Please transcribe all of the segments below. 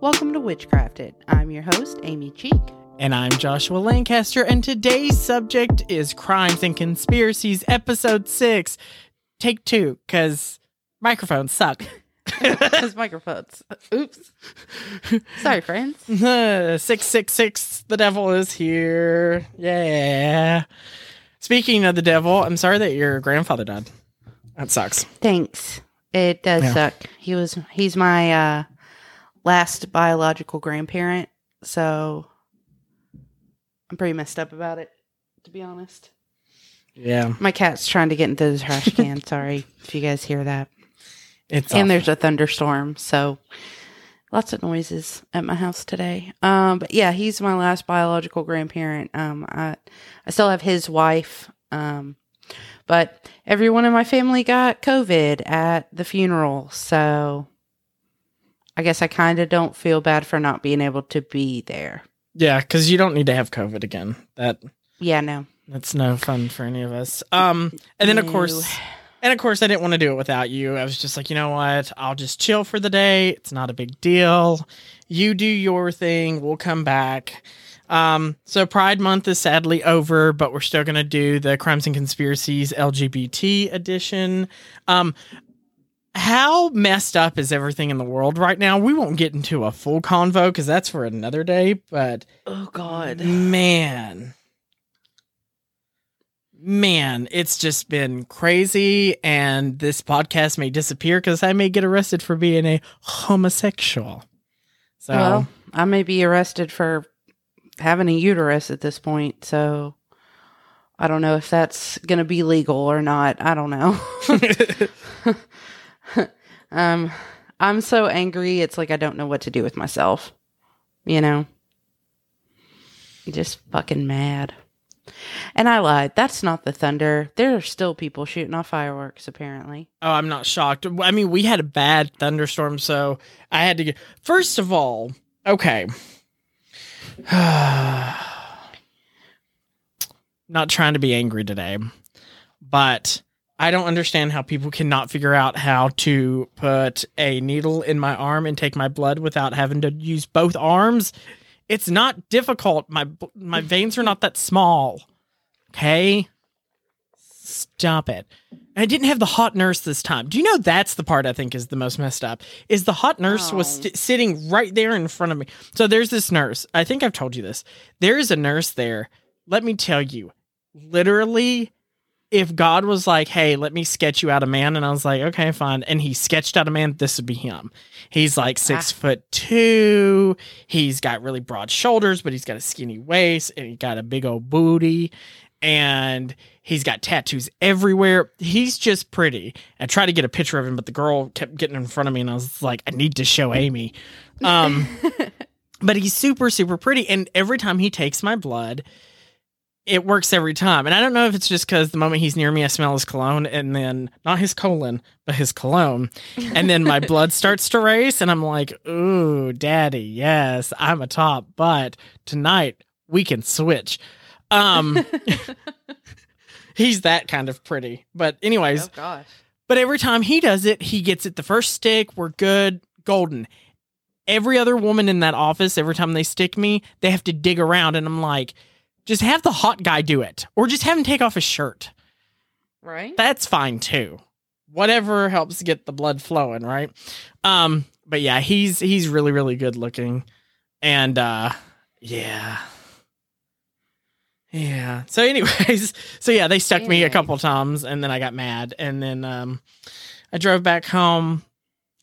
Welcome to Witchcrafted. I'm your host, Amy Cheek. And I'm Joshua Lancaster, and today's subject is Crimes and Conspiracies, Episode 6, Take Two, because microphones suck. Those microphones. Oops. Sorry, friends. 666, the devil is here. Yeah. Speaking of the devil, I'm sorry that your grandfather died. That sucks. Thanks. It does Yeah. suck. He was he's my uh last biological grandparent, so I'm pretty messed up about it, to be honest. Yeah. My cat's trying to get into the trash can. Sorry if you guys hear that. It's and awful. there's a thunderstorm, so lots of noises at my house today. Um, but yeah, he's my last biological grandparent. Um, I I still have his wife. Um, but everyone in my family got COVID at the funeral, so I guess I kind of don't feel bad for not being able to be there. Yeah, because you don't need to have COVID again. That Yeah, no. That's no fun for any of us. Um, and then of course, and of course, I didn't want to do it without you. I was just like, you know what? I'll just chill for the day. It's not a big deal. You do your thing. We'll come back. Um, so Pride Month is sadly over, but we're still gonna do the Crimes and Conspiracies LGBT edition. Um, how messed up is everything in the world right now? We won't get into a full convo because that's for another day. But Oh God. man man it's just been crazy and this podcast may disappear because i may get arrested for being a homosexual so Well, I may be arrested for having a uterus at this point, so I don't know if that's going to be legal or not. I don't know. um I'm so angry, it's like I don't know what to do with myself. You know? Just fucking mad. And I lied. That's not the thunder. There are still people shooting off fireworks apparently. oh i'm not shocked i mean we had a bad thunderstorm so i had to get first of all okay not trying to be angry today but I don't understand how people cannot figure out how to put a needle in my arm and take my blood without having to use both arms. It's not difficult. My my veins are not that small. Okay? Stop it. I didn't have the hot nurse this time. Do you know that's the part I think is the most messed up? Is the hot nurse was Oh. st- sitting right there in front of me. So there's this nurse. I think I've told you this. There is a nurse there. Let me tell you. Literally if God was like, "Hey, let me sketch you out a man," and I was like, "Okay, fine," and he sketched out a man, this would be him. He's like six Ah. foot two. He's got really broad shoulders, but he's got a skinny waist, and he got a big old booty, and he's got tattoos everywhere. He's just pretty. I tried to get a picture of him, but the girl kept getting in front of me, and I was like, "I need to show Amy." Um, but he's super, super pretty, and every time he takes my blood it works every time. And I don't know if it's just because the moment he's near me, I smell his cologne, and then not his colon, but his cologne. And then my blood starts to race, and I'm like, ooh, daddy, yes, I'm a top, but tonight we can switch. Um, he's that kind of pretty. But, anyways, Oh, gosh. but every time he does it, he gets it the first stick. We're good, golden. Every other woman in that office, every time they stick me, they have to dig around, and I'm like, just have the hot guy do it, or just have him take off his shirt. Right? That's fine too. Whatever helps get the blood flowing, right? Um, but yeah, he's he's really really good looking, and uh, yeah, yeah. So, anyways, so yeah, they stuck me a couple times, and then I got mad, and then um, I drove back home,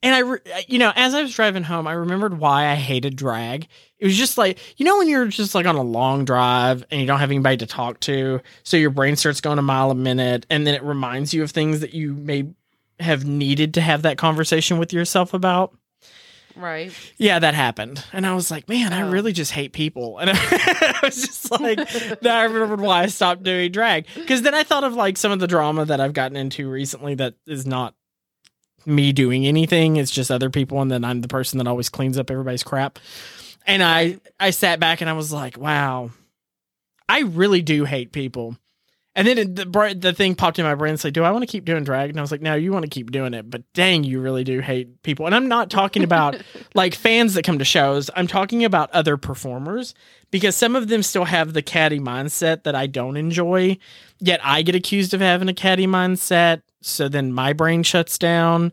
and I, re- you know, as I was driving home, I remembered why I hated drag. It was just like, you know, when you're just like on a long drive and you don't have anybody to talk to, so your brain starts going a mile a minute, and then it reminds you of things that you may have needed to have that conversation with yourself about. Right. Yeah, that happened. And I was like, man, I Oh. really just hate people. And I was just like, now I remembered why I stopped doing drag. Because then I thought of like some of the drama that I've gotten into recently that is not me doing anything. It's just other people. And then I'm the person that always cleans up everybody's crap. And I, I sat back and I was like, wow, I really do hate people. And then it, the the thing popped in my brain. It's like, do I want to keep doing drag? And I was like, no, you want to keep doing it, but dang, you really do hate people. And I'm not talking about like fans that come to shows. I'm talking about other performers because some of them still have the catty mindset that I don't enjoy. Yet I get accused of having a catty mindset, so then my brain shuts down.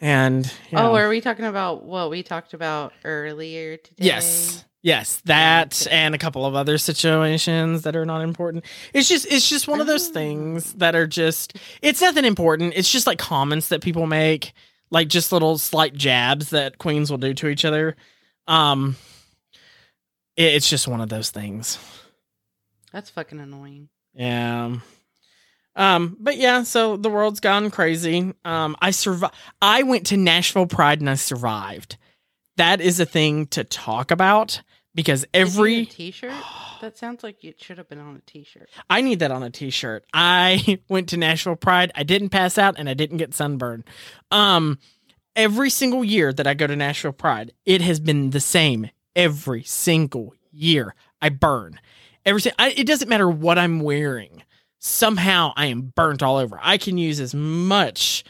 And you Oh, are we talking about what we talked about earlier today? Yes. Yes, that and a couple of other situations that are not important. It's just it's just one of those Oh. things that are just it's nothing important. It's just like comments that people make, like just little slight jabs that queens will do to each other. Um it- it's just one of those things. That's fucking annoying. Yeah. Um, but yeah, so the world's gone crazy. Um, I survived. I went to Nashville Pride and I survived. That is a thing to talk about because every t-shirt. That sounds like it should have been on a t-shirt. I need that on a t-shirt. I went to Nashville Pride. I didn't pass out and I didn't get sunburned. Um, every single year that I go to Nashville Pride, it has been the same every single year. I burn. Every si- I, it doesn't matter what I'm wearing. Somehow I am burnt all over. I can use as much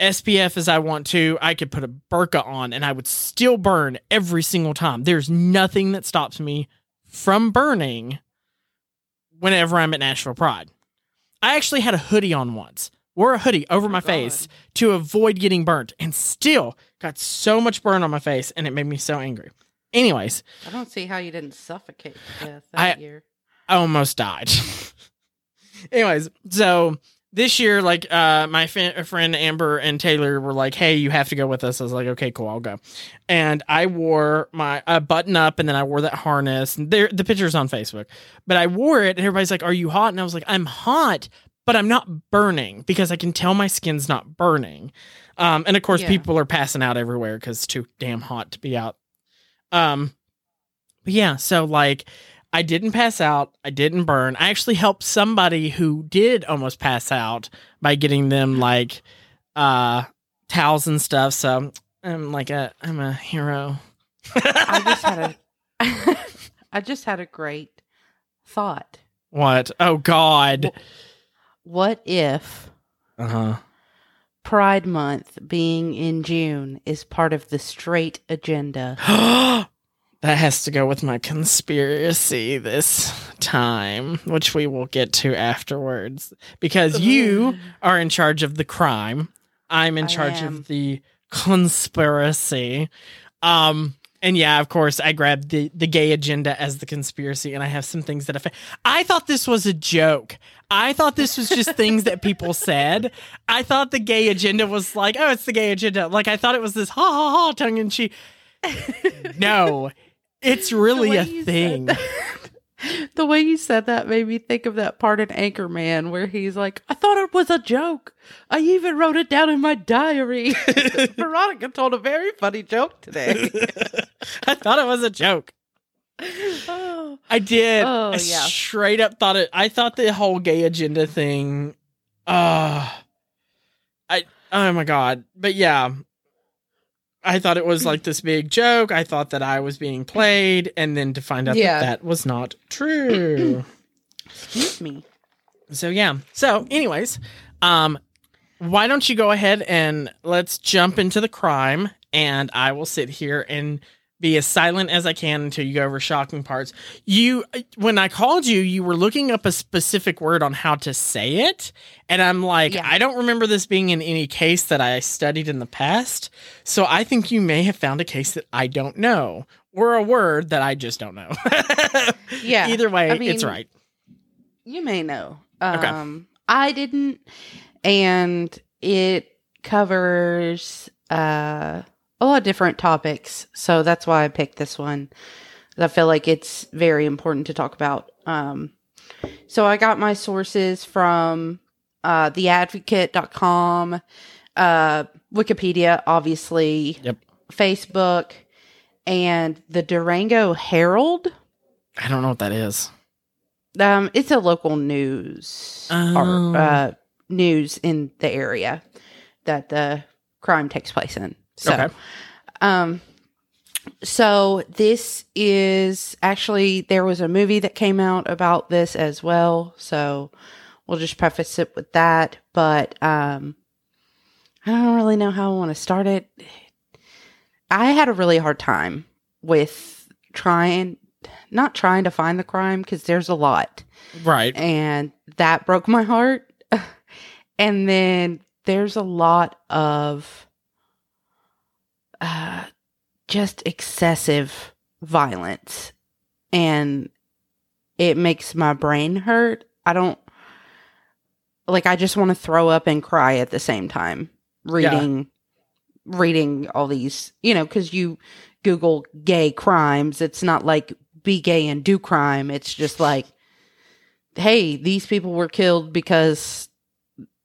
SPF as I want to. I could put a burqa on and I would still burn every single time. There's nothing that stops me from burning whenever I'm at Nashville Pride. I actually had a hoodie on once. Wore a hoodie over oh my God. face to avoid getting burnt and still got so much burn on my face and it made me so angry. Anyways, I don't see how you didn't suffocate to death I- that year. I almost died. Anyways, so this year, like uh, my fa- friend Amber and Taylor were like, "Hey, you have to go with us." I was like, "Okay, cool, I'll go." And I wore my uh, button up, and then I wore that harness. And there, the picture's on Facebook, but I wore it, and everybody's like, "Are you hot?" And I was like, "I'm hot." But I'm not burning because I can tell my skin's not burning. Um, and of course, Yeah. people are passing out everywhere because it's too damn hot to be out. Um, but yeah, so like I didn't pass out. I didn't burn. I actually helped somebody who did almost pass out by getting them like uh towels and stuff. So I'm like a I'm a hero. I just had a I just had a great thought. what? Oh God. What if Uh huh. Pride Month being in June is part of the straight agenda? that has to go with my conspiracy this time, which we will get to afterwards. Because you are in charge of the crime. I'm in I charge am. of the conspiracy. Um and yeah, of course, I grabbed the the gay agenda as the conspiracy, and I have some things that affect. I thought this was a joke. I thought this was just things that people said. I thought the gay agenda was like, oh, it's the gay agenda. Like I thought it was this ha ha ha tongue in cheek. No, it's really a thing. the way you said that made me think of that part in Anchorman where he's like, I thought it was a joke. I even wrote it down in my diary. Veronica told a very funny joke today. I thought it was a joke. oh, I did. Oh, I yeah. straight up thought it. I thought the whole gay agenda thing. Uh I. Oh my god. But yeah, I thought it was like this big joke. I thought that I was being played, and then to find out Yeah. that that was not true. excuse me. so yeah. So, anyways, um, why don't you go ahead and let's jump into the crime, and I will sit here and be as silent as I can until you go over shocking parts. You, when I called you, you were looking up a specific word on how to say it, and I'm like, Yeah. I don't remember this being in any case that I studied in the past, so I think you may have found a case that I don't know. Or a word that I just don't know. Yeah. Either way, I it's right. You may know. Okay. Um, I didn't, and it covers uh, a lot of different topics. So that's why I picked this one. I feel like it's very important to talk about. Um, so I got my sources from uh, theadvocate.com, uh, Wikipedia, obviously, Yep. Facebook, and the Durango Herald. I don't know what that is. Um, it's a local news Oh. or uh, news in the area that the crime takes place in. So, Okay. um, so this is actually there was a movie that came out about this as well. So we'll just preface it with that. But um, I don't really know how I want to start it. I had a really hard time with trying, not trying to find the crime because there's a lot, Right. and that broke my heart. and then there's a lot of uh, just excessive violence, and it makes my brain hurt. I don't like. I just want to throw up and cry at the same time reading reading all these. You know, because you Google gay crimes. It's not like be gay and do crime. It's just like, hey, these people were killed because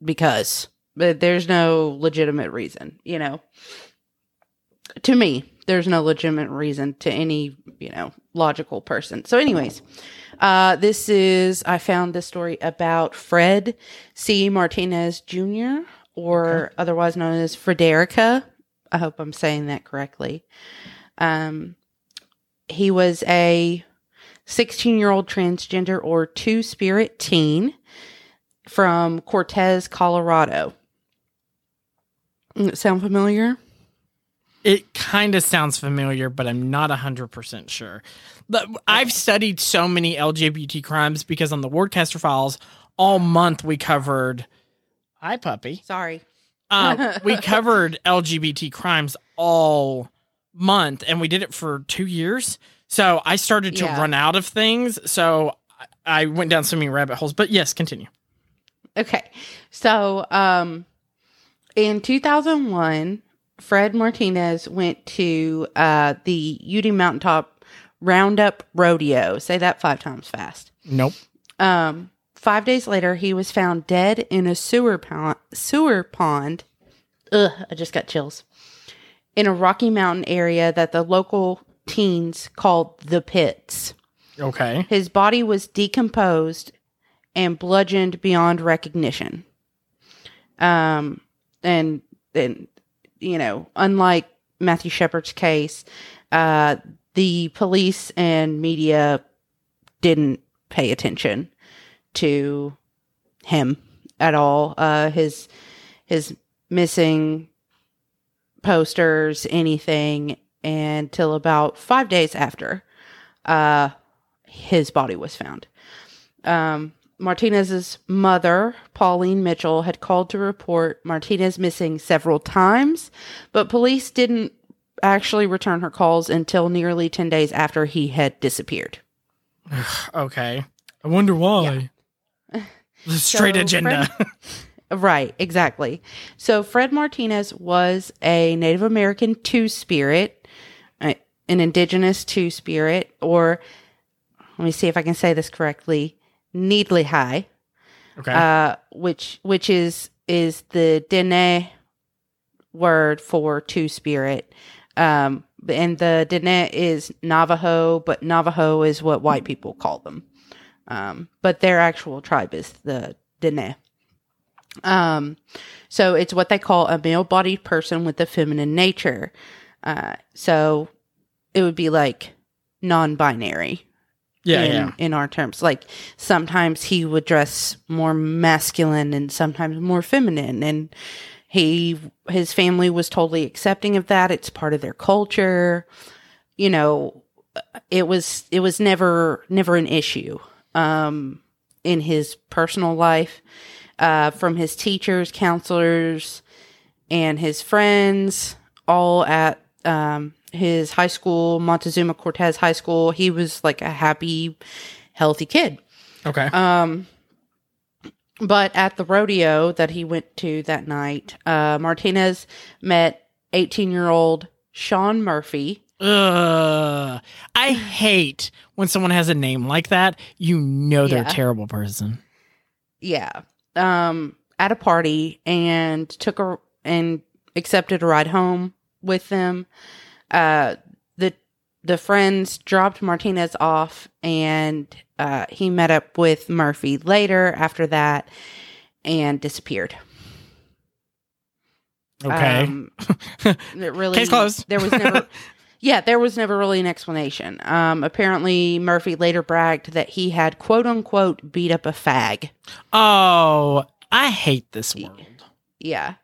because but there's no legitimate reason, you know. To me, there's no legitimate reason to any, you know, logical person. So anyways, uh this is I found this story about Fred C. Martinez Jr. or otherwise known as Frederica. I hope I'm saying that correctly. Um he was a 16 year old transgender or two spirit teen from Cortez, Colorado. Sound familiar? It kind of sounds familiar, but I'm not 100% sure. But I've studied so many LGBT crimes because on the Wardcaster Files, all month we covered. Hi, puppy. Sorry. Um, we covered LGBT crimes all month, and we did it for two years. So I started to Yeah. run out of things. So I I went down so many rabbit holes. But yes, continue. Okay. So, um, in 2001, Fred Martinez went to uh, the Ute Mountaintop Roundup Rodeo. Say that five times fast. Nope. Um, five days later, he was found dead in a sewer pond. Sewer pond. Ugh, I just got chills. In a Rocky Mountain area that the local teens called the pits. Okay. His body was decomposed and bludgeoned beyond recognition. Um, and and you know, unlike Matthew Shepard's case, uh, the police and media didn't pay attention to him at all. Uh, his his missing posters, anything, until about five days after uh, his body was found. Um, Martinez's mother, Pauline Mitchell, had called to report Martinez missing several times, but police didn't actually return her calls until nearly 10 days after he had disappeared. Okay. I wonder why. The straight So, agenda. Right, exactly. So Fred Martinez was a Native American two spirit, uh, an indigenous two spirit, or let me see if I can say this correctly, Needly High, okay. uh, which which is is the Dene word for two spirit. Um, and the Dene is Navajo, but Navajo is what white people call them. Um, but their actual tribe is the Dene. Um, so it's what they call a male bodied person with a feminine nature. Uh, so it would be like non binary yeah, in, yeah. in our terms. Like sometimes he would dress more masculine and sometimes more feminine and he his family was totally accepting of that. It's part of their culture. You know, it was it was never never an issue um in his personal life uh from his teachers, counselors and his friends all at um his high school, Montezuma Cortez High School. He was like a happy, healthy kid. Okay. Um, but at the rodeo that he went to that night, uh, Martinez met 18 year old Sean Murphy. Ugh. I hate when someone has a name like that. You know they're Yeah. a terrible person. Yeah. Um, at a party and took a and accepted a ride home with them. Uh, the the friends dropped Martinez off, and uh, he met up with Murphy later after that, and disappeared. Okay. Um, it really Case closed. There was never. yeah, there was never really an explanation. Um, apparently, Murphy later bragged that he had quote unquote beat up a fag. Oh, I hate this world. Yeah.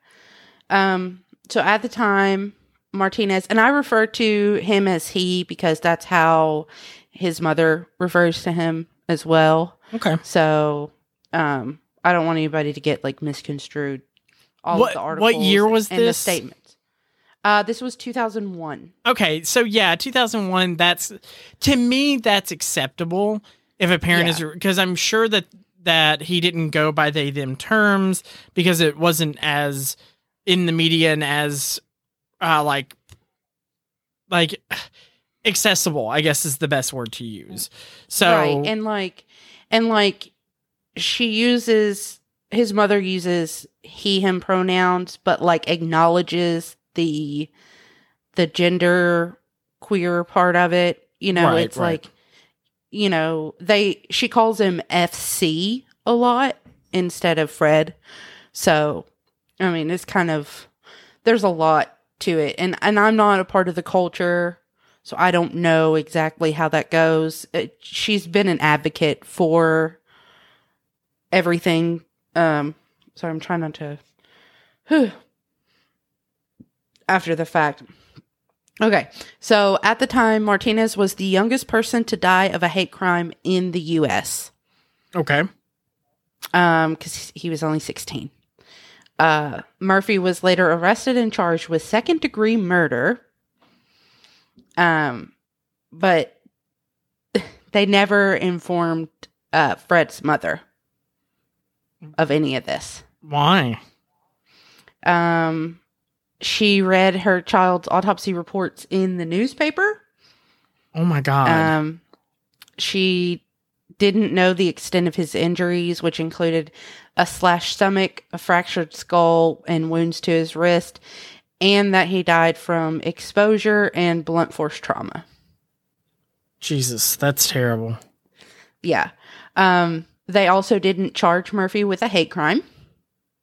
Um, so at the time, Martinez, and I refer to him as he because that's how his mother refers to him as well. Okay. So um, I don't want anybody to get like misconstrued. All What- of the articles. what year was and the this? statements. Uh, this was 2001. Okay, so yeah, 2001 that's to me that's acceptable if a parent is because I'm sure that that he didn't go by they them terms because it wasn't as in the media and as uh like like accessible, I guess is the best word to use. So right and like and like she uses his mother uses he him pronouns but like acknowledges the the gender queer part of it you know Right, it's right. like you know they she calls him fc a lot instead of fred so i mean it's kind of there's a lot to it and and i'm not a part of the culture so I don't know exactly how that goes. It, she's been an advocate for everything. Um, so I'm trying not to. Whew. After the fact. Okay, so at the time, Martinez was the youngest person to die of a hate crime in the U.S. okay. Um, because he was only 16. Uh, Murphy was later arrested and charged with second degree murder. Um, but they never informed uh, Fred's mother of any of this. Why? Um, she read her child's autopsy reports in the newspaper. Oh my god. Um, she didn't know the extent of his injuries, which included a slashed stomach, a fractured skull, and wounds to his wrist, and that he died from exposure and blunt force trauma. Jesus, that's terrible. Yeah. Um, they also didn't charge Murphy with a hate crime.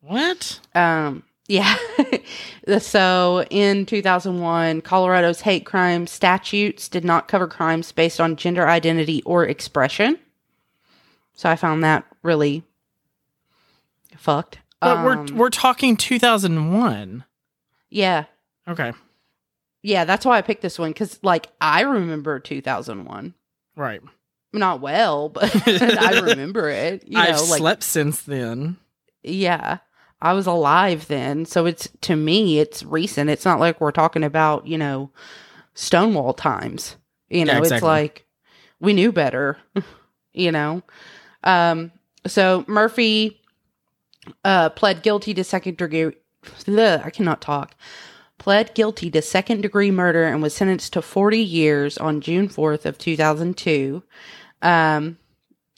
What? Um, yeah. so in 2001, Colorado's hate crime statutes did not cover crimes based on gender identity or expression. So I found that really fucked. But Um, we're we're talking 2001. yeah. Okay. Yeah, that's why I picked this one cuz like I remember 2001. Right. Not well, but I remember it. You know, I've like slept since then. Yeah. I was alive then. So it's to me it's recent. It's not like we're talking about, you know, Stonewall times. You know, Yeah, it's like we knew better, you know. Um so Murphy uh pled guilty to second degree Ugh, I cannot talk. Pled guilty to second degree murder and was sentenced to 40 years on June 4th of 2002. Um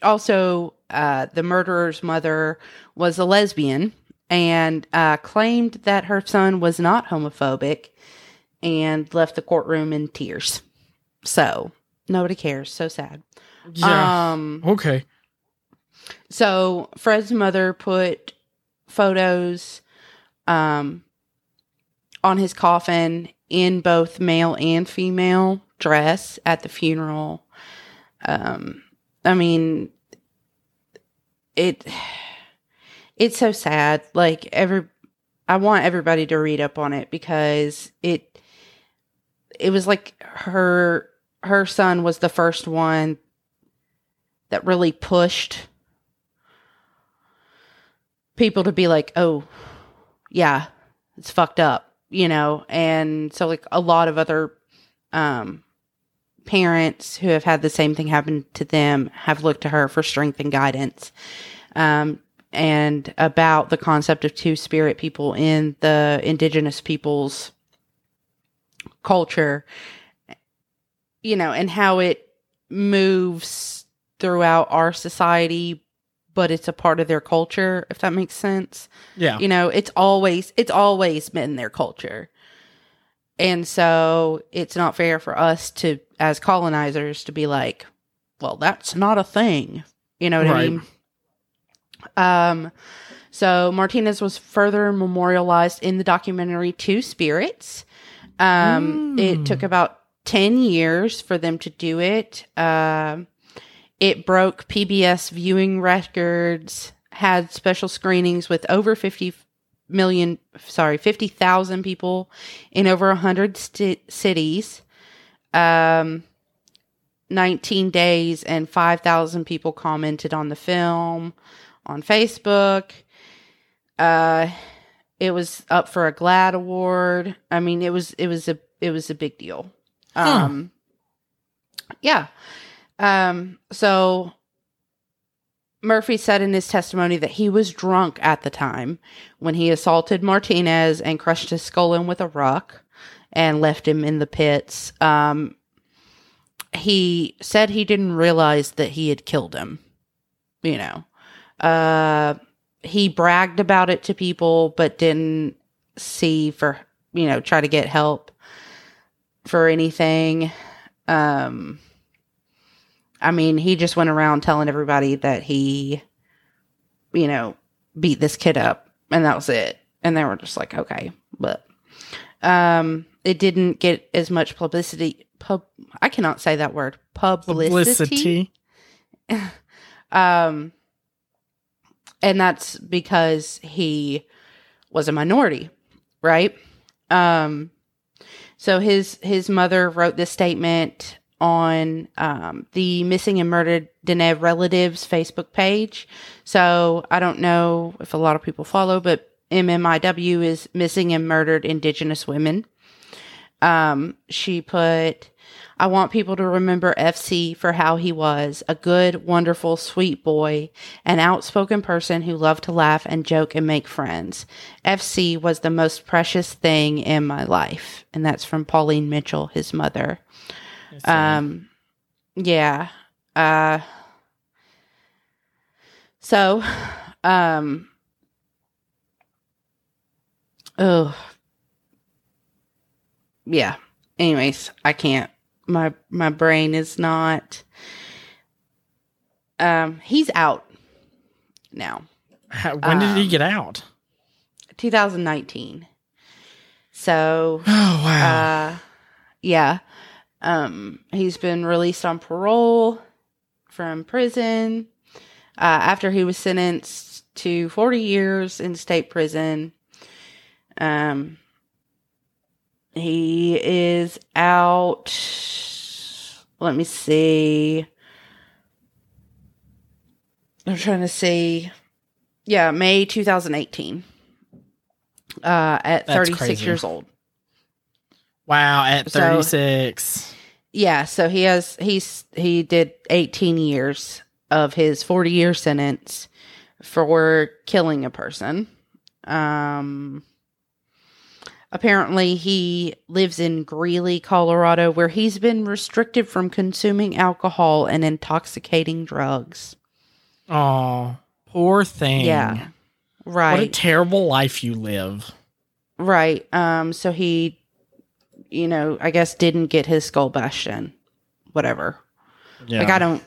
also uh the murderer's mother was a lesbian and uh, claimed that her son was not homophobic and left the courtroom in tears. So nobody cares. So sad. Yeah. Um, okay. So Fred's mother put photos um, on his coffin in both male and female dress at the funeral. Um, I mean, it it's so sad. Like every, I want everybody to read up on it because it it was like her her son was the first one that really pushed people to be like, oh, yeah, it's fucked up, you know? And so, like, a lot of other um, parents who have had the same thing happen to them have looked to her for strength and guidance. Um, and about the concept of two spirit people in the indigenous peoples culture, you know, and how it moves throughout our society, but it's a part of their culture, if that makes sense. Yeah. You know, it's always it's always been their culture. And so it's not fair for us to as colonizers to be like, well, that's not a thing. You know what I mean? Um so Martinez was further memorialized in the documentary Two Spirits. Um Mm. it took about 10 years for them to do it. Um it broke PBS viewing records, had special screenings with over 50 million, sorry, 50,000 people in over 100 st- cities. Um, 19 days and 5,000 people commented on the film on Facebook. Uh, it was up for a GLAAD award. I mean, it was, it was a, it was a big deal. Huh. Um, yeah. Um, so Murphy said in his testimony that he was drunk at the time when he assaulted Martinez and crushed his skull in with a rock and left him in the pits. Um, he said he didn't realize that he had killed him. You know, uh, he bragged about it to people, but didn't see for, you know, try to get help for anything. Um, I mean, he just went around telling everybody that he, you know, beat this kid up, and that was it. And they were just like, okay, but um, it didn't get as much publicity. Pub, I cannot say that word. Publicity. Publicity. Um, and that's because he was a minority, right? Um, so his his mother wrote this statement on um, the missing and murdered Dene relatives Facebook page. So I don't know if a lot of people follow, but MMIW is missing and murdered Indigenous women. Um, she put, I want people to remember FC for how he was a good, wonderful, sweet boy, an outspoken person who loved to laugh and joke and make friends. FC was the most precious thing in my life. And that's from Pauline Mitchell, his mother. Um, yeah. Uh, so, um, oh, yeah. Anyways, I can't. My my brain is not. Um, he's out now. How- when did he um, get out? 2019. So, Oh wow. uh, yeah. Um, he's been released on parole from prison uh, after he was sentenced to 40 years in state prison. Um, he is out. Let me see. I'm trying to see. Yeah, May 2018. Uh, at That's 36 crazy. years old. Wow. At so- thirty six. Yeah, so he has he's he did 18 years of his 40 year sentence for killing a person. Um apparently he lives in Greeley, Colorado where he's been restricted from consuming alcohol and intoxicating drugs. Oh, poor thing. Yeah. Right. What a terrible life you live. right. Um so he you know, I guess didn't get his skull bashed in. Whatever. Yeah. Like I don't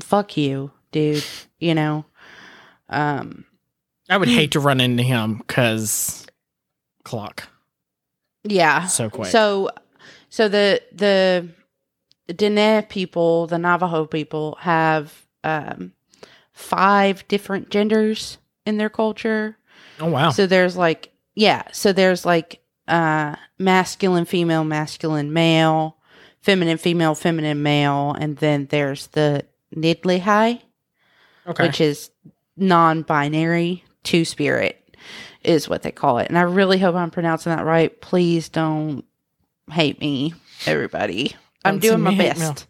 fuck you, dude. You know. Um I would hate to run into him because clock yeah. so quick. So so the the Dene people, the Navajo people have um five different genders in their culture. oh wow. So there's like yeah, so there's like uh masculine, female, masculine, male, feminine, female, feminine, male, and then there's the Nidlihai. okay. which is non-binary two spirit is what they call it and i really hope i'm pronouncing that right please don't hate me everybody i'm doing my mail. best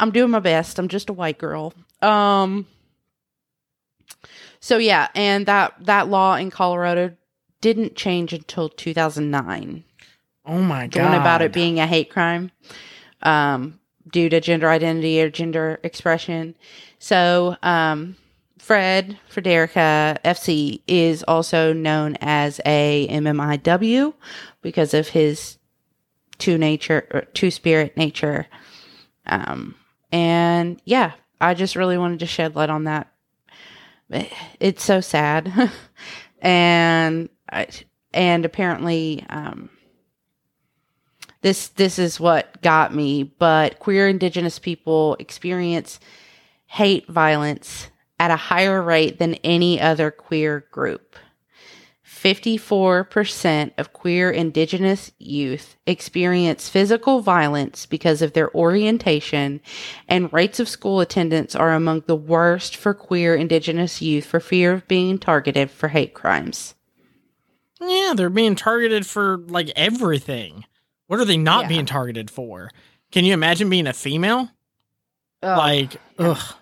i'm doing my best i'm just a white girl um so yeah and that that law in colorado didn't change until 2009 oh my the god. one about it being a hate crime um, due to gender identity or gender expression. So, um, Fred Frederica FC is also known as a MMIW because of his two nature, or two spirit nature. Um, and yeah, I just really wanted to shed light on that. It's so sad, and and apparently, um, this this is what got me, but queer indigenous people experience hate violence at a higher rate than any other queer group. 54% of queer indigenous youth experience physical violence because of their orientation, and rates of school attendance are among the worst for queer indigenous youth for fear of being targeted for hate crimes. Yeah, they're being targeted for like everything. What are they not Yeah. being targeted for? Can you imagine being a female? Ugh. Like, ugh,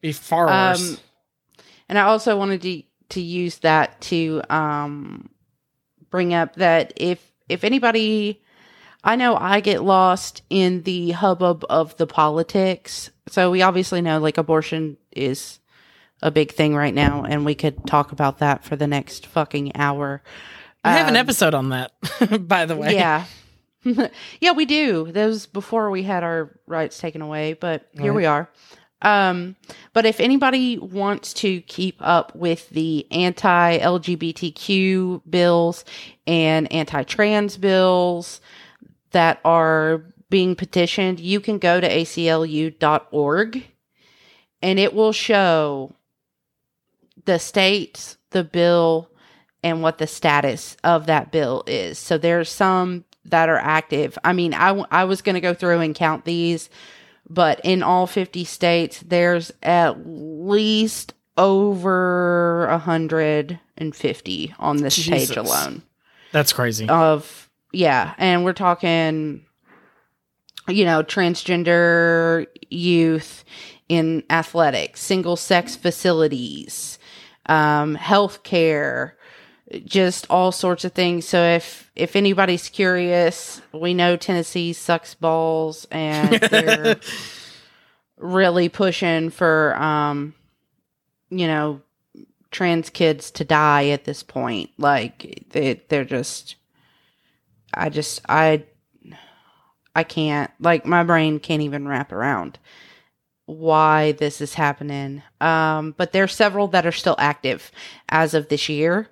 be far worse. Um, and I also wanted to to use that to um, bring up that if if anybody, I know I get lost in the hubbub of the politics. So we obviously know like abortion is a big thing right now, and we could talk about that for the next fucking hour. I have an um, episode on that, by the way. Yeah. yeah, we do. That was before we had our rights taken away, but here Right. we are. Um, but if anybody wants to keep up with the anti LGBTQ bills and anti trans bills that are being petitioned, you can go to aclu.org and it will show the states, the bill, and what the status of that bill is. So there's some that are active. I mean, I, w- I was going to go through and count these, but in all 50 states, there's at least over 150 on this page alone That's crazy. of yeah and we're talking you know transgender youth in athletics single sex facilities um healthcare just all sorts of things. So if if anybody's curious we know tennessee sucks balls and they're really pushing for um you know trans kids to die at this point. Like they they're just I just I I can't like my brain can't even wrap around why this is happening. Um but are several that are still active as of this year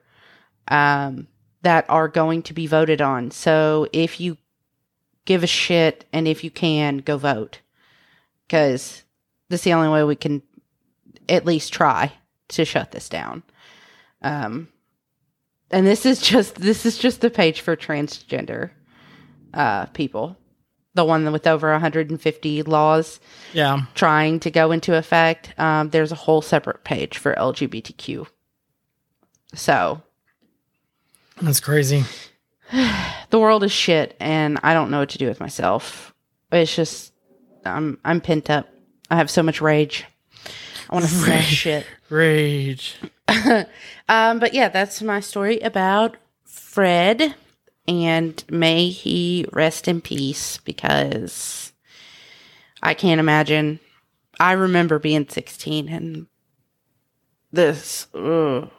um that are going to be voted on. So if you give a shit and if you can go vote this is the only way we can at least try to shut this down. Um and this is just this is just the page for transgender uh people the one with over 150 laws yeah. trying to go into effect um there's a whole separate page for lgbtq so That's crazy. the world is shit and i don't know what to do with myself it's just i'm i'm pent up i have so much rage i want to smash shit Rage. um, but yeah, that's my story about Fred, and may he rest in peace because I can't imagine. I remember being 16 and this. Ugh.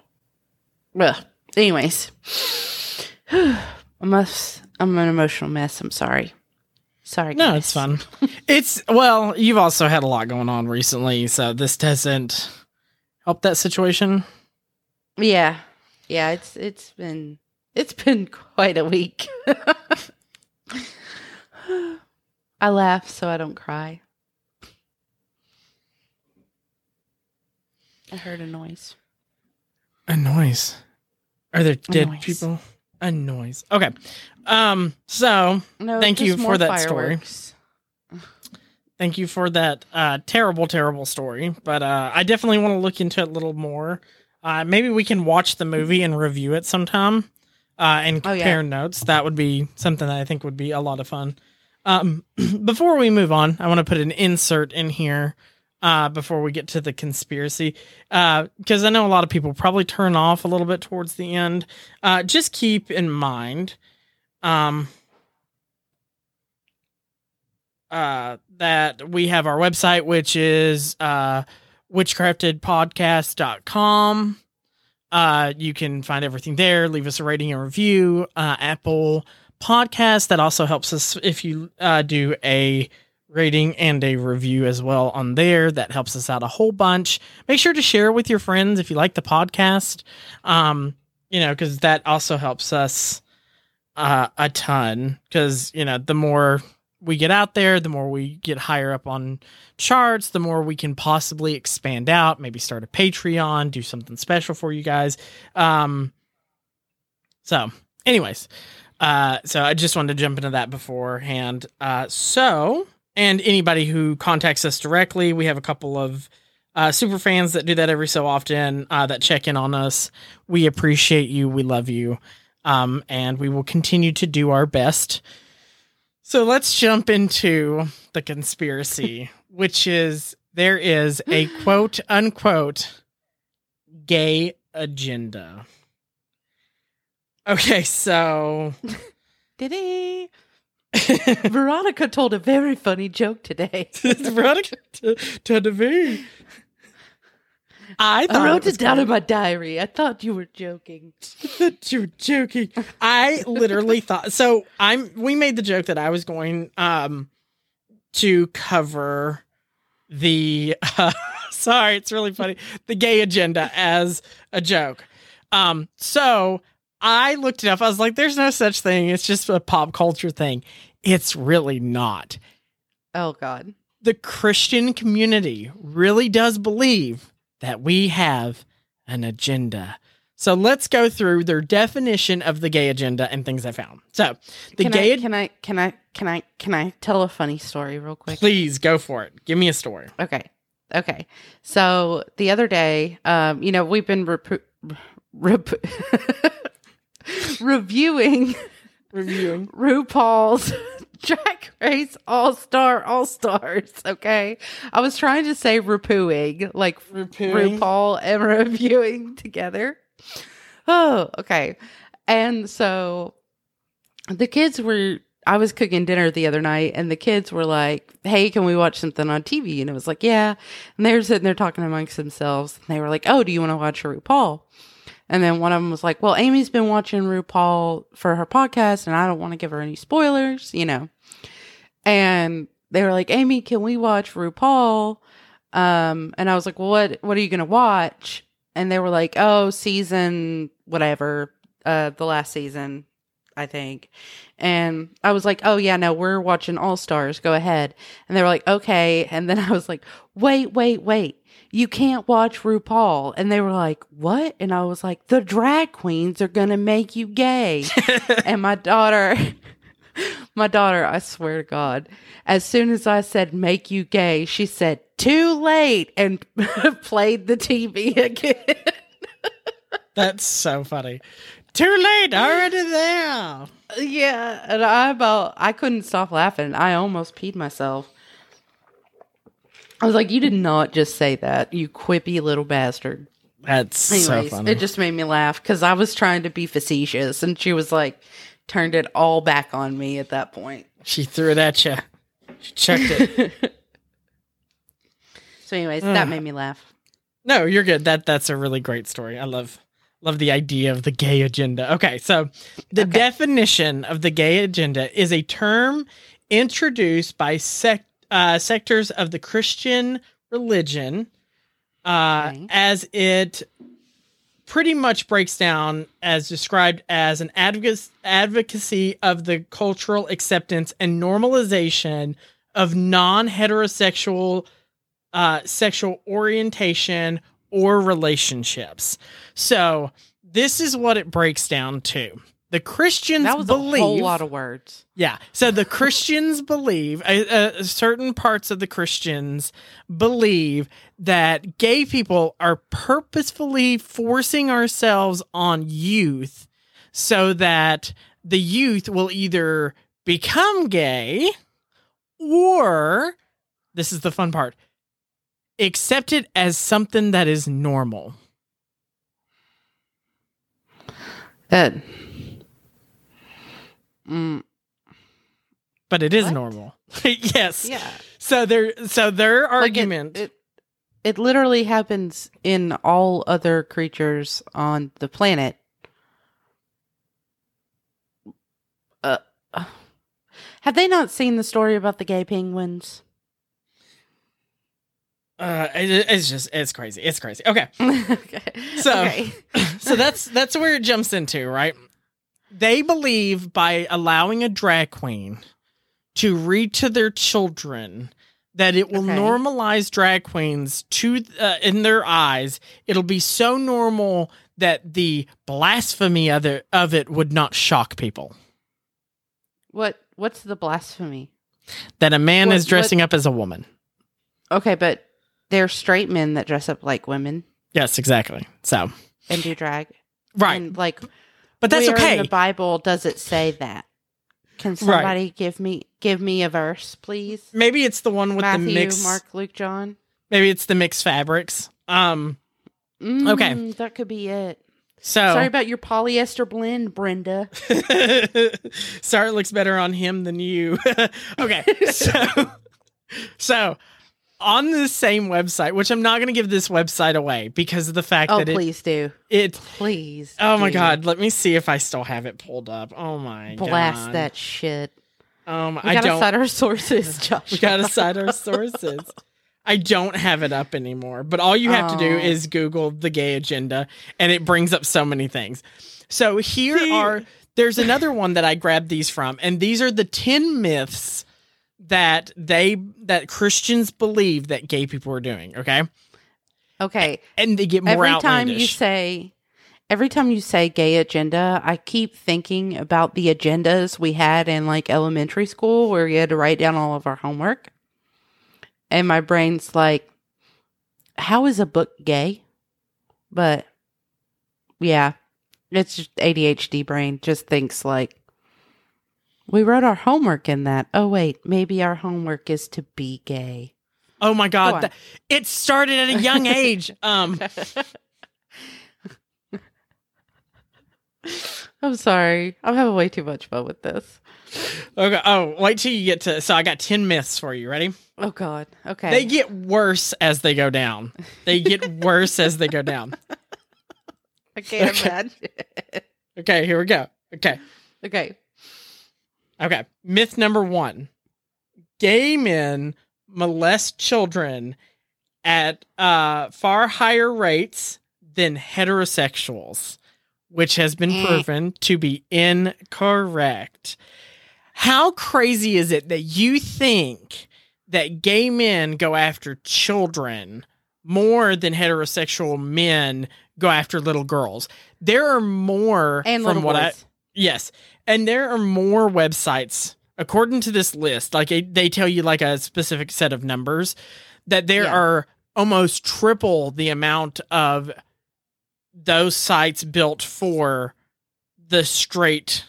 Ugh. Anyways, I'm, a, I'm an emotional mess. I'm sorry. Sorry. No, it's fun. it's well, you've also had a lot going on recently, so this doesn't help that situation. Yeah. Yeah, it's it's been it's been quite a week. I laugh so I don't cry. I heard a noise. A noise. Are there dead noise. people? A noise. Okay. Um. So No, Thank you for that story. thank you for that uh, terrible, terrible story. But uh, I definitely want to look into it a little more. Uh, maybe we can watch the movie and review it sometime uh, and Oh, yeah. compare notes. That would be something that I think would be a lot of fun. Um, before we move on, I want to put an insert in here uh, before we get to the conspiracy because I know a lot of people probably turn off a little bit towards the end. Uh, just keep in mind. Um, uh, that we have our website, which is uh, witchcraftedpodcast.com. Uh, you can find everything there. Leave us a rating and review. Uh, Apple Podcast. That also helps us if you uh, do a rating and a review as well on there. That helps us out a whole bunch. Make sure to share with your friends if you like the podcast. Um, you know, because that also helps us uh, a ton because you know the more we get out there, the more we get higher up on charts, the more we can possibly expand out, maybe start a Patreon, do something special for you guys. Um, so, anyways, uh, so I just wanted to jump into that beforehand. Uh, so, and anybody who contacts us directly, we have a couple of uh, super fans that do that every so often uh, that check in on us. We appreciate you. We love you. Um, and we will continue to do our best. So let's jump into the conspiracy, which is there is a quote unquote gay agenda. Okay, so Did he? Veronica told a very funny joke today. Veronica to, to the very. I I wrote was it down funny. in my diary. I thought you were joking. you were joking. I literally thought so. I'm. We made the joke that I was going um to cover the. Uh, sorry, it's really funny. The gay agenda as a joke. Um. So I looked it up. I was like, "There's no such thing. It's just a pop culture thing." It's really not. Oh God. The Christian community really does believe that we have an agenda. So let's go through their definition of the gay agenda and things I found. So the can gay I, can I can I can I can I tell a funny story real quick? please go for it. Give me a story. Okay. Okay. So the other day, um, you know, we've been repu- rep- reviewing Reviewing. RuPaul's Drag Race All Star All Stars. Okay. I was trying to say repooing, like Repooing. RuPaul and reviewing together. Oh, okay. And so the kids were I was cooking dinner the other night and the kids were like, Hey, can we watch something on TV? And it was like, Yeah. And they were sitting there talking amongst themselves. And they were like, Oh, do you want to watch RuPaul? And then one of them was like, Well, Amy's been watching RuPaul for her podcast and I don't want to give her any spoilers, you know. And they were like, Amy, can we watch RuPaul? Um, and I was like, Well, what what are you gonna watch? And they were like, Oh, season whatever, uh, the last season, I think. And I was like, Oh yeah, no, we're watching All Stars. Go ahead. And they were like, Okay. And then I was like, Wait, wait, wait. You can't watch RuPaul. And they were like, What? And I was like, The drag queens are gonna make you gay. and my daughter my daughter, I swear to God, as soon as I said make you gay, she said, Too late and played the TV again. That's so funny. Too late, already there. yeah. And I about I couldn't stop laughing. I almost peed myself. I was like, You did not just say that, you quippy little bastard. That's so funny. it just made me laugh because I was trying to be facetious and she was like, turned it all back on me at that point. she threw it at you. She checked it. So, anyways, that made me laugh. No, you're good. That that's a really great story. I love love the idea of the gay agenda. Okay, so the Okay. definition of the gay agenda is a term introduced by sect uh, sectors of the Christian religion, uh, Okay. as it pretty much breaks down as described as an advocacy advocacy of the cultural acceptance and normalization of non-heterosexual uh, sexual orientation or relationships. So this is what it breaks down to. The Christians That was believe, a whole lot of words. yeah. So the Christians believe, uh, uh, certain parts of the Christians believe that gay people are purposefully forcing ourselves on youth so that the youth will either become gay or, this is the fun part, accept it as something that is normal. That. Mm, But it is What? normal. yes. yeah. So their so their Like, it- argument It, it, literally happens in all other creatures on the planet. Uh, uh, have they not seen the story about the gay penguins? Uh, it, it's just it's crazy. It's crazy. Okay, okay. So- okay. so that's that's where it jumps into, right? They believe by allowing a drag queen to read to their children that it will Okay. normalize drag queens to uh, in their eyes it'll be so normal that the blasphemy of it, of it would not shock people What what's the blasphemy? that a man What- is dressing up as a woman Okay, but they're straight men that dress up like women yes exactly so and do drag. right And like but that's where okay in the Bible does it say that? Can somebody give me give me a verse, please? maybe it's the one with Matthew, the mix Mark, Luke, John. maybe it's the mixed fabrics um Mm, Okay. that could be it. so Sorry about your polyester blend, Brenda. Sorry, it looks better on him than you. okay, so so on the same website, which I'm not going to give this website away because of the fact Oh, that it, please do, it. please. Oh my god, let me see if I still have it pulled up. Oh my blast god, that shit. Um, We I gotta cite our sources, Josh. we gotta cite our sources. I don't have it up anymore, but all you have to do Oh. is Google the gay agenda and it brings up so many things. So here See- are there's another one that I grabbed these from, and these are the 10 myths that they that Christians believe that gay people are doing, okay? Okay, And they get more out every time you say every time you say gay agenda i keep thinking about the agendas we had in like elementary school where we had to write down all of our homework. And my brain's like how is a book gay? But yeah it's just adhd brain just thinks like we wrote our homework in that oh wait maybe our homework is to be gay oh my Go on. god, it started at a young age. Um i'm sorry i'm having way too much fun with this okay, oh, wait till you get to so I got 10 myths for you. Ready? Oh God. Okay. They get worse as they go down. They get worse as they go down. I can't Okay. imagine. Okay, here we go. Okay. okay. Okay. Myth number one gay men molest children at uh, far higher rates than heterosexuals, which has been Eh. proven to be incorrect. How crazy is it that you think that gay men go after children more than heterosexual men go after little girls? There are more And from what I boys. Yes. And there are more websites, according to this list, like they, they tell you like a specific set of numbers, that there Yeah. are almost triple the amount of those sites built for the straight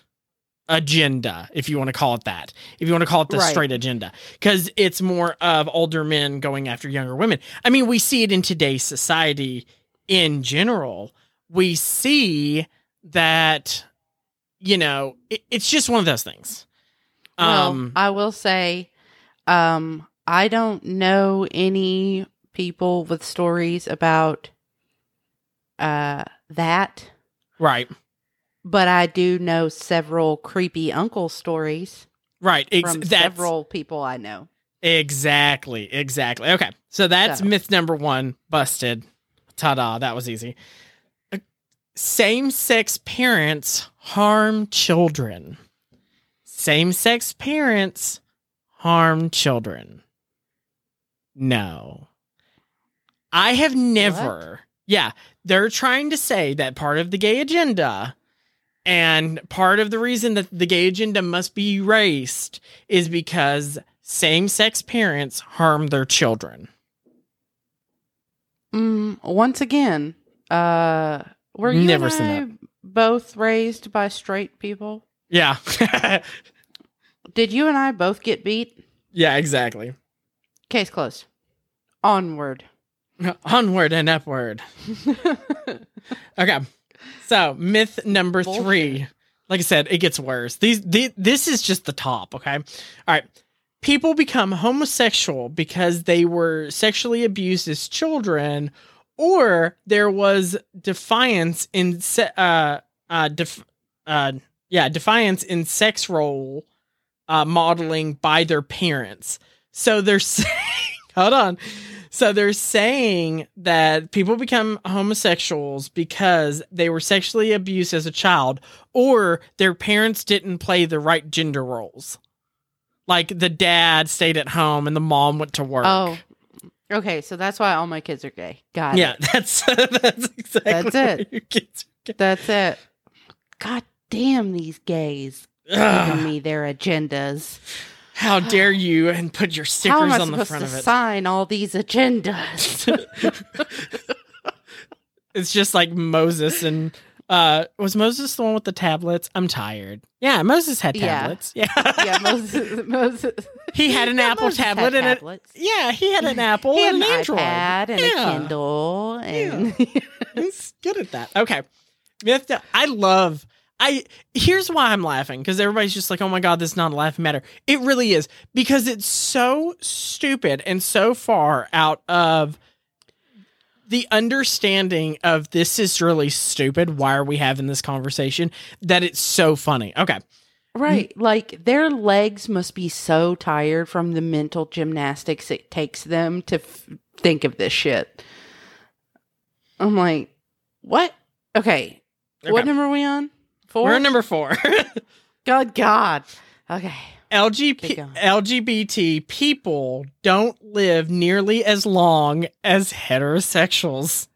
agenda, if you want to call it that. If you want to call it the Right. straight agenda. Because it's more of older men going after younger women. I mean, we see it in today's society in general. We see that you know, it, it's just one of those things. Well, Um, I will say, um, I don't know any people with stories about uh that, right, but I do know several creepy uncle stories right. Ex- from several people I know. exactly, exactly. Okay, so that's So. myth number one busted. Ta-da! That was easy. Uh, Same-sex parents harm children. Same-sex parents harm children. No. I have never. Yeah, they're trying to say that part of the gay agenda and part of the reason that the gay agenda must be erased is because same-sex parents harm their children. Mm, once again, uh, were you Never seen I that. both raised by straight people? Yeah. Did you and I both get beat? yeah, exactly. Case closed. Onward. Onward and upward. Okay. So, myth number Bullshit. 3. Like I said, it gets worse. These the, this is just the top, okay? All right. People become homosexual because they were sexually abused as children or there was defiance in se- uh uh def- uh yeah, defiance in sex role uh modeling by their parents. So they're saying Hold on. So they're saying that people become homosexuals because they were sexually abused as a child or their parents didn't play the right gender roles. Like the dad stayed at home and the mom went to work. Oh, okay. So that's why all my kids are gay. Got yeah, it. that's that's exactly That's it. your kids are gay. That's it. God damn these gays giving me their agendas. How dare you and put your stickers How am I on the front to of it. sign all these agendas? it's just like Moses and uh was Moses the one with the tablets? I'm tired. Yeah, Moses had tablets. Yeah. yeah, Moses. Moses he had an Yeah, Apple Moses tablet and tablets. Yeah, he had an Apple had and an an Android. iPad and Yeah. a Kindle, and He's good at that. Okay. Myth I love I here's why I'm laughing because everybody's just like, oh my god, this is not a laughing matter. It really is because it's so stupid and so far out of the understanding of this is really stupid. Why are we having this conversation? That it's so funny. Okay. right, like their legs must be so tired from the mental gymnastics it takes them to f- think of this shit. I'm like, what? Okay, what number are we on? 4 We're number four. God, God. Okay. LGP. LGBT people don't live nearly as long as heterosexuals.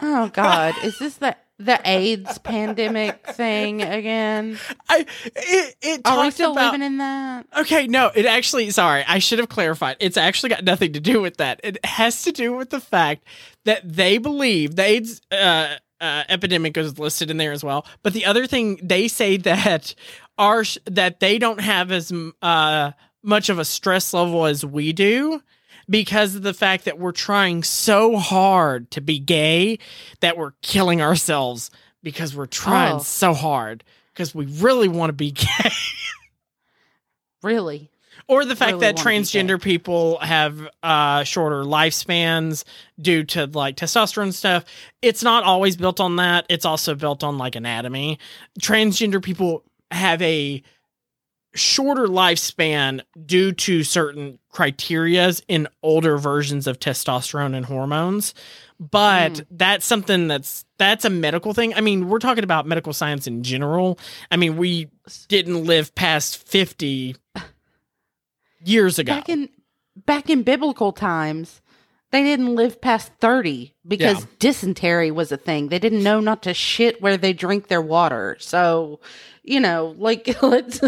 Oh God, is this the the AIDS pandemic thing again? I it, it Are we still about living in that? Okay, no, it actually sorry, I should have clarified. It's actually got nothing to do with that. It has to do with the fact that they believe the AIDS uh, uh, epidemic is listed in there as well. But the other thing they say that are that they don't have as uh, much of a stress level as we do because of the fact that we're trying so hard to be gay that we're killing ourselves because we're trying Oh. so hard because we really want to be gay. Really? Or the fact really that transgender people have uh, shorter lifespans due to like testosterone stuff. It's not always built on that. It's also built on like anatomy. Transgender people have a shorter lifespan due to certain criterias in older versions of testosterone and hormones. But Mm. that's something that's that's a medical thing. I mean, we're talking about medical science in general. I mean, we didn't live past 50 years ago. Back in back in biblical times, they didn't live past thirty because Yeah. dysentery was a thing. They didn't know not to shit where they drink their water. So, you know, like let's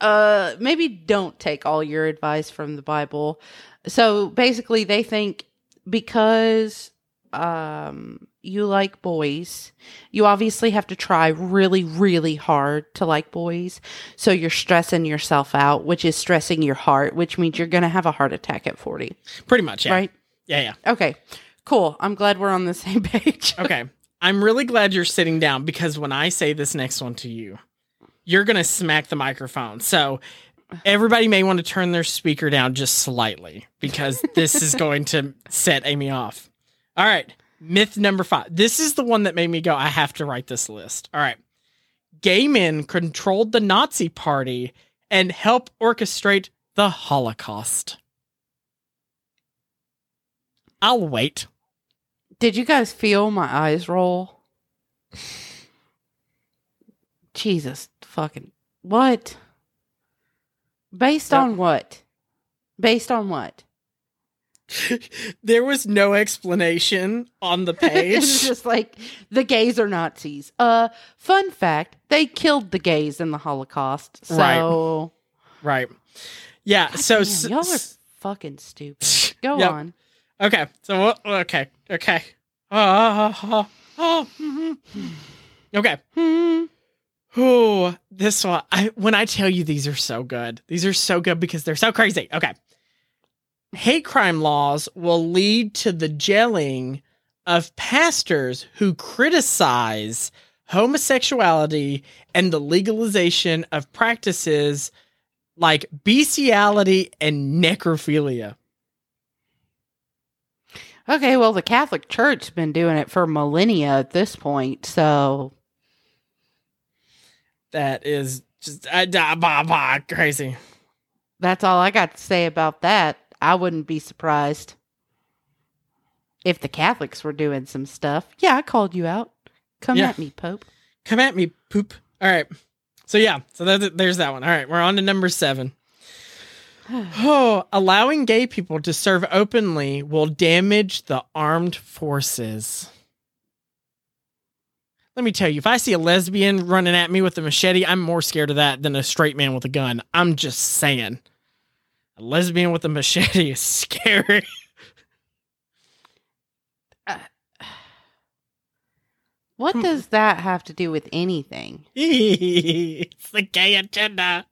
uh maybe don't take all your advice from the Bible. So basically they think because um you like boys, you obviously have to try really, really hard to like boys. So you're stressing yourself out, which is stressing your heart, which means you're going to have a heart attack at 40. Pretty much, yeah. Right? Yeah, yeah. Okay. Cool. I'm glad we're on the same page. Okay. I'm really glad you're sitting down because when I say this next one to you, you're going to smack the microphone. So everybody may want to turn their speaker down just slightly because this is going to set Amy off. All right. Myth number five. This is the one that made me go, I have to write this list. All right. Gay men controlled the Nazi party and helped orchestrate the Holocaust. I'll wait. Did you guys feel my eyes roll? Jesus fucking. What? Based Yep. on what? Based on what? There was no explanation on the page. it's just like the gays are Nazis. Uh, fun fact: they killed the gays in the Holocaust. So, right. Yeah. so, Damn, y'all are fucking stupid. Go Yep. on. okay. So okay. Okay. Uh, uh, uh, mhm. okay. Oh, this one. I when I tell you these are so good. These are so good because they're so crazy. Okay. Hate crime laws will lead to the jailing of pastors who criticize homosexuality and the legalization of practices like bestiality and necrophilia. Okay, well, the Catholic Church's been doing it for millennia at this point, so That is just uh, bah, bah, crazy. that's all I got to say about that. I wouldn't be surprised if the Catholics were doing some stuff. Yeah, I called you out. Come Yeah. at me, Pope. Come at me, poop. All right. So yeah, so that, there's that one. All right, we're on to number seven. Oh, allowing gay people to serve openly will damage the armed forces. Let me tell you, if I see a lesbian running at me with a machete, I'm more scared of that than a straight man with a gun. I'm just saying. A lesbian with a machete is scary. What Hmm. does that have to do with anything? it's the gay agenda.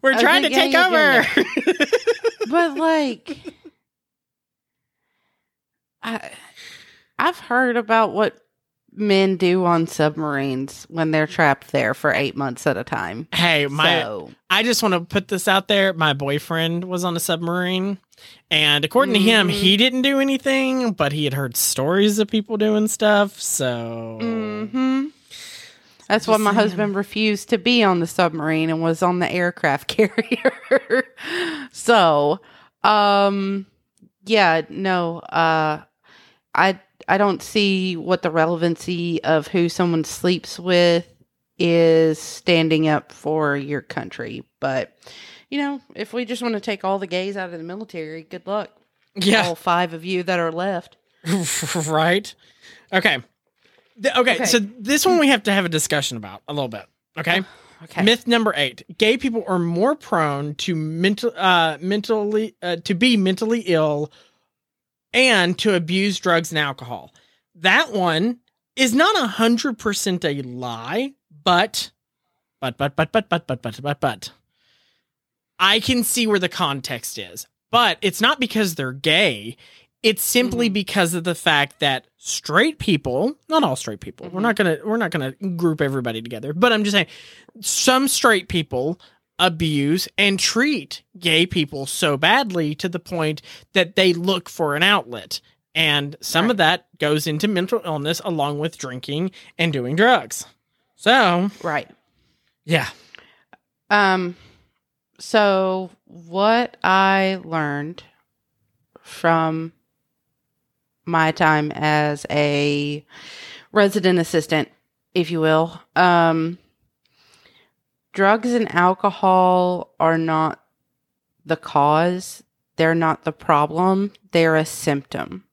We're Oh, trying to take over. But like I I've heard about what men do on submarines when they're trapped there for 8 months at a time. hey, my so, I just want to put this out there. My boyfriend was on a submarine, and according to him, he didn't do anything, but he had heard stories of people doing stuff. So, mhm. That's why my saying. husband refused to be on the submarine and was on the aircraft carrier. so, um yeah, no, uh I I don't see what the relevancy of who someone sleeps with is standing up for your country. But you know, if we just want to take all the gays out of the military, good luck. yeah, All five of you that are left. right. Okay. Th- okay, Okay. so this one we have to have a discussion about a little bit. Okay. Okay. Myth number eight: Gay people are more prone to mental, uh, mentally, uh, to be mentally ill, and to abuse drugs and alcohol. That one is not a hundred percent a lie, but, but, but, but, but, but, but, but, but, but, I can see where the context is. But it's not because they're gay. It's simply Mhm. because of the fact that straight people, not all straight people, we're Mhm. not gonna we're not gonna group everybody together. But I'm just saying, some straight people abuse and treat gay people so badly to the point that they look for an outlet. And some of that goes into mental illness along with drinking and doing drugs. So, Right. yeah. Um, so what I learned from my time as a resident assistant, if you will, um, drugs and alcohol are not the cause. They're not the problem. They're a symptom.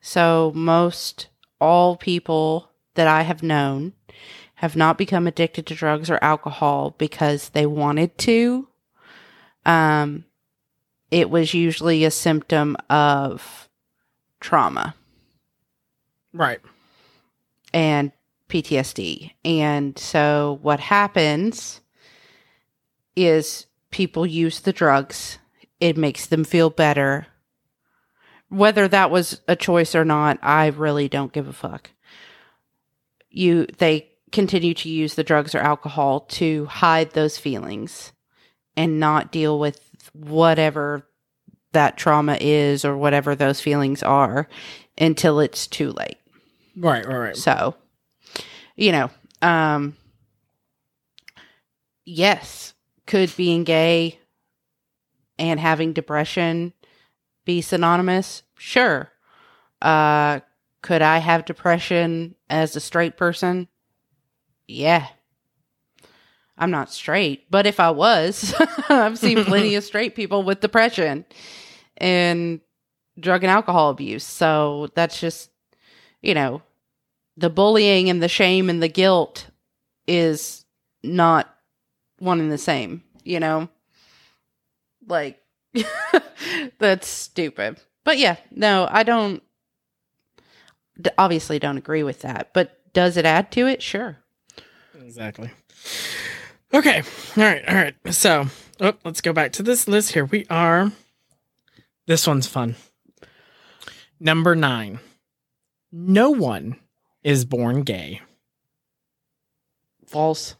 So most all people that I have known have not become addicted to drugs or alcohol because they wanted to. Um, it was usually a symptom of trauma Right. and PTSD. And so what happens is people use the drugs, it makes them feel better. Whether that was a choice or not, I really don't give a fuck. You they continue to use the drugs or alcohol to hide those feelings and not deal with whatever that trauma is or whatever those feelings are until it's too late. Right, right, right. So, you know, um, yes, could being gay and having depression be synonymous? Sure. Uh, could I have depression as a straight person? Yeah. I'm not straight, but if I was, I've seen plenty of straight people with depression and drug and alcohol abuse. So that's just, you know, the bullying and the shame and the guilt is not one and the same, you know? Like, that's stupid. But yeah, no, I don't, obviously don't agree with that. But does it add to it? Sure. Exactly. Okay. All right. All right. So, oh, let's go back to this list here. We are. This one's fun. Number nine. No one is born gay. False.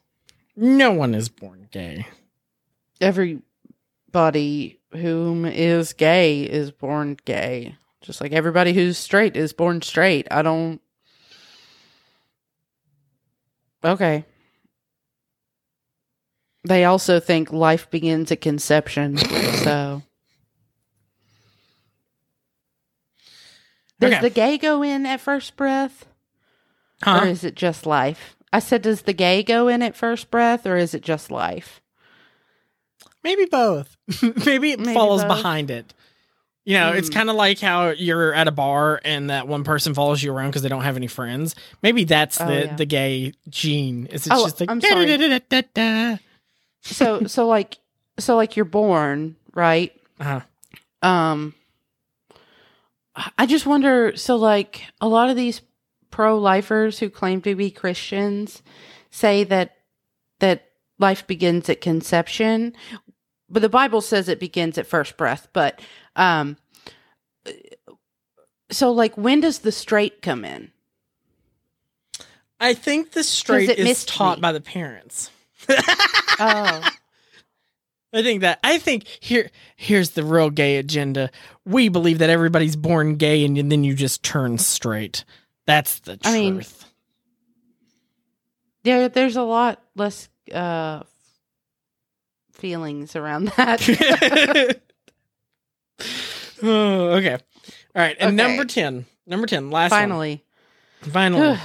No one is born gay. Everybody whom is gay is born gay. Just like everybody who's straight is born straight. I don't. Okay. They also think life begins at conception. so. Does okay. the gay go in at first breath? Huh? or is it just life? I said, does the gay go in at first breath, or is it just life? Maybe both. Maybe it Maybe follows both. behind it. You know, it's Hmm. kind of like how you're at a bar and that one person follows you around because they don't have any friends. Maybe that's Oh, the yeah. the gay gene. Is it's Oh, just like I'm sorry. da-da-da-da-da-da. So, so like, so like you're born, right? Uh-huh. Um, I just wonder. So, like, a lot of these pro-lifers who claim to be Christians say that that life begins at conception, but the Bible says it begins at first breath. But, um, so like, when does the straight come in? I think the straight is taught me. by the parents. Oh, I think that I think here here's the real gay agenda. We believe that everybody's born gay and then you just turn straight. That's the I mean, truth. there, there's a lot less uh feelings around that. oh, okay. All right. And Okay. number 10. Number 10. Last one. Finally. Finally.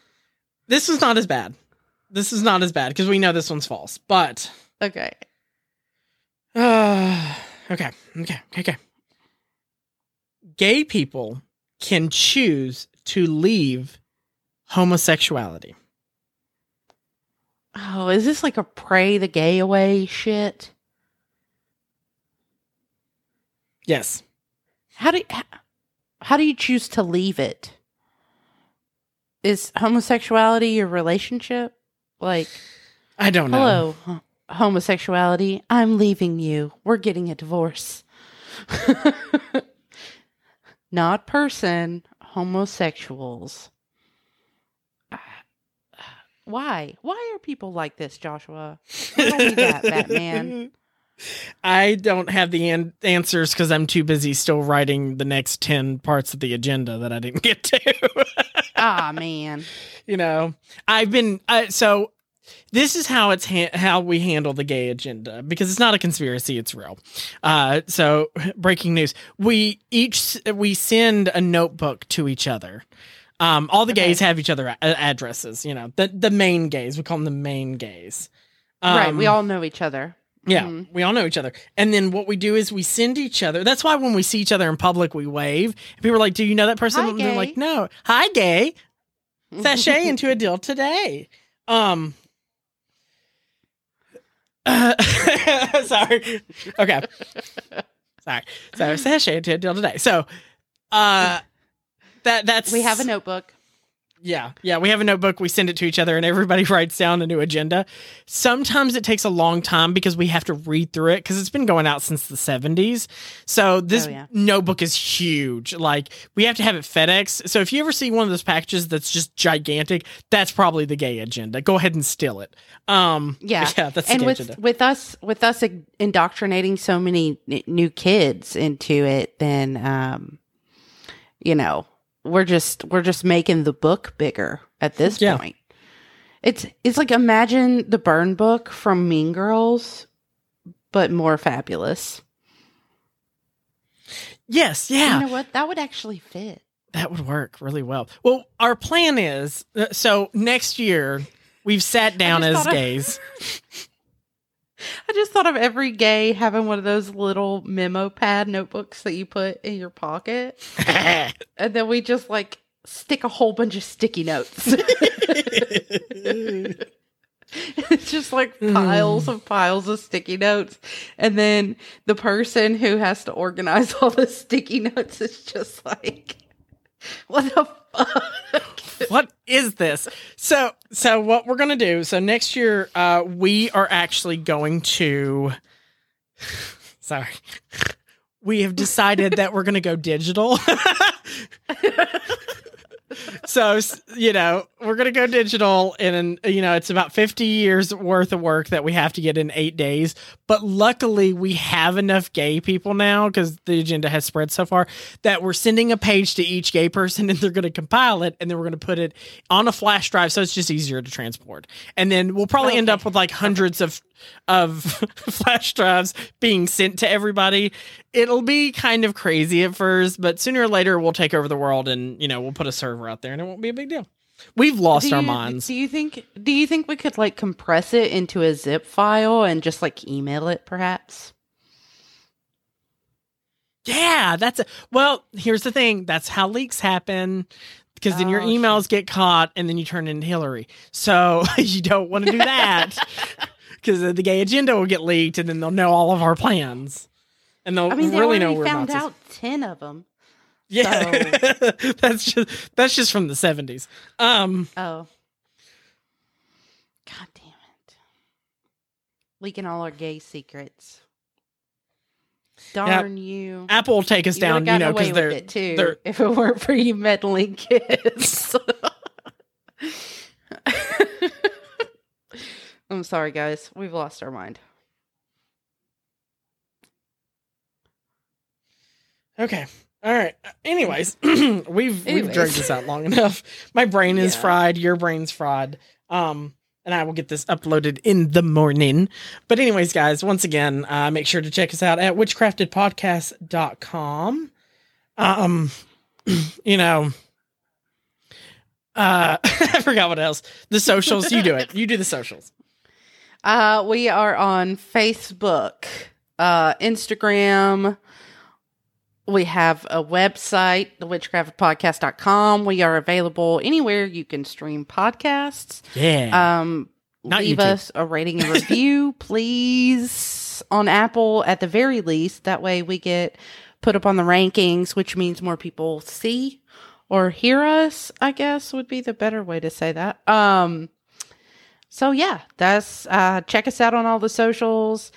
this is not as bad. This is not as bad because we know this one's false. But okay. uh, okay. Okay. Okay. Okay. Gay people can choose to leave homosexuality. Oh, is this like a pray the gay away shit? Yes. How do you, how, how do you choose to leave it? Is homosexuality your relationship? Like, I don't know. hello, homosexuality, I'm leaving you. We're getting a divorce. Not person, homosexuals. Why? Why are people like this, Joshua? Tell me that, Batman. I don't have the an- answers because I'm too busy still writing the next 10 parts of the agenda that I didn't get to. Ah, man. you know, I've been, uh, so this is how it's ha- how we handle the gay agenda because it's not a conspiracy it's real uh so breaking news we each we send a notebook to each other um all the Okay. gays have each other a- addresses you know the the main gays we call them the main gays right. We Um, all know each other. yeah, Mhm. we all know each other. And then what we do is we send each other. That's why when we see each other in public, we wave. And people are like, "Do you know that person?" Hi, and they're like, "No, hi, gay, sashay into a deal today." Um. sorry. Okay. Sorry. So sashay into a deal today. So, uh, that that's we have a notebook. Yeah, yeah, we have a notebook. We send it to each other, and everybody writes down a new agenda. Sometimes it takes a long time because we have to read through it because it's been going out since the seventies. So this Oh, yeah. notebook is huge. Like we have to have it FedEx. So if you ever see one of those packages that's just gigantic, that's probably the gay agenda. Go ahead and steal it. Um, Yeah. yeah, that's and with agenda. with us with us indoctrinating so many n- new kids into it then um you know we're just we're just making the book bigger at this Yeah. point it's it's like imagine the burn book from mean girls but more fabulous Yes, yeah. you know what that would actually fit That would work really well. Well, our plan is uh, so next year we've sat down as gays. i just thought of every gay having one of those little memo pad notebooks that you put in your pocket. And then we just like stick a whole bunch of sticky notes. It's just like hmm. piles of piles of sticky notes. And then the person who has to organize all the sticky notes is just like what the fuck what is this? So, so what we're gonna do? So next year, uh, we are actually going to. Sorry, we have decided that we're gonna go digital. so you know we're gonna go digital, and you know it's about fifty years worth of work that we have to get in eight days. But luckily, we have enough gay people now because the agenda has spread so far that we're sending a page to each gay person, and they're gonna compile it, and then we're gonna put it on a flash drive, so it's just easier to transport. And then we'll probably end up with like hundreds of of flash drives being sent to everybody. It'll be kind of crazy at first, but sooner or later we'll take over the world and you know we'll put a server out there and it won't be a big deal. We've lost our minds. Do you think? Do you think we could like compress it into a zip file and just like email it, perhaps? Yeah, that's a, well. Here's the thing. That's how leaks happen. Because then your Oh, emails get caught, and then you turn into Hillary. So you don't want to do that. Because the gay agenda will get leaked, and then they'll know all of our plans, and they'll I mean, really know we're found out ten of them. Yeah, that's just that's just from the seventies. Um, Oh, god damn it! Leaking all our gay secrets. Darn you! Apple will take us You down, you know, because they're too they're if it weren't for you meddling kids. I'm sorry, guys. We've lost our mind. okay. All right. Anyways, we've we've dragged this out long enough. My brain is Yeah. fried. Your brain's fried. Um, and I will get this uploaded in the morning. But anyways, guys, once again, uh, make sure to check us out at witchcraftedpodcast.com. Um, you know, uh, I forgot what else. The socials. You do it. You do the socials. Uh, we are on Facebook, uh, Instagram. We have a website, thewitchcraftedpodcast.com. We are available anywhere you can stream podcasts. Yeah. Um, Not leave YouTube. us a rating and review, please, on Apple at the very least. That way we get put up on the rankings, which means more people see or hear us, I guess would be the better way to say that. Um, so yeah, that's uh check us out on all the socials.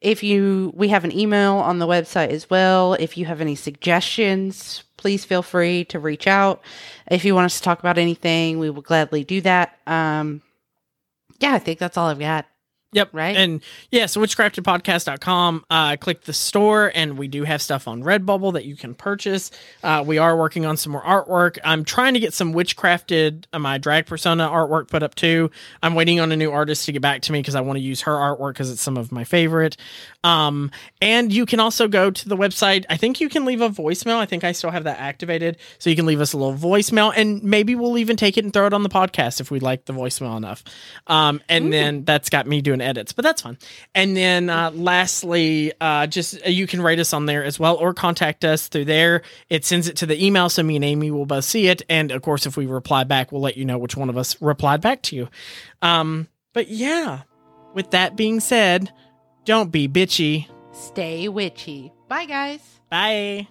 If you we have an email on the website as well. If you have any suggestions, please feel free to reach out. If you want us to talk about anything, we will gladly do that. Um yeah, I think that's all I've got. Yep. Right? And yeah, so witchcraftedpodcast.com, uh, click the store, and we do have stuff on Redbubble that you can purchase. Uh, we are working on some more artwork. I'm trying to get some witchcrafted, uh, my drag persona artwork put up too. I'm waiting on a new artist to get back to me because I want to use her artwork because it's some of my favorite. Um, and you can also go to the website. I think you can leave a voicemail. I think I still have that activated. So you can leave us a little voicemail, and maybe we'll even take it and throw it on the podcast if we like the voicemail enough. Um, and then that's got me doing edits, but that's fun. And then uh, lastly, uh, just uh, you can rate us on there as well or contact us through there. It sends it to the email, so me and Amy will both see it. And of course, if we reply back, we'll let you know which one of us replied back to you. Um, but yeah, with that being said, don't be bitchy. Stay witchy. Bye guys. Bye.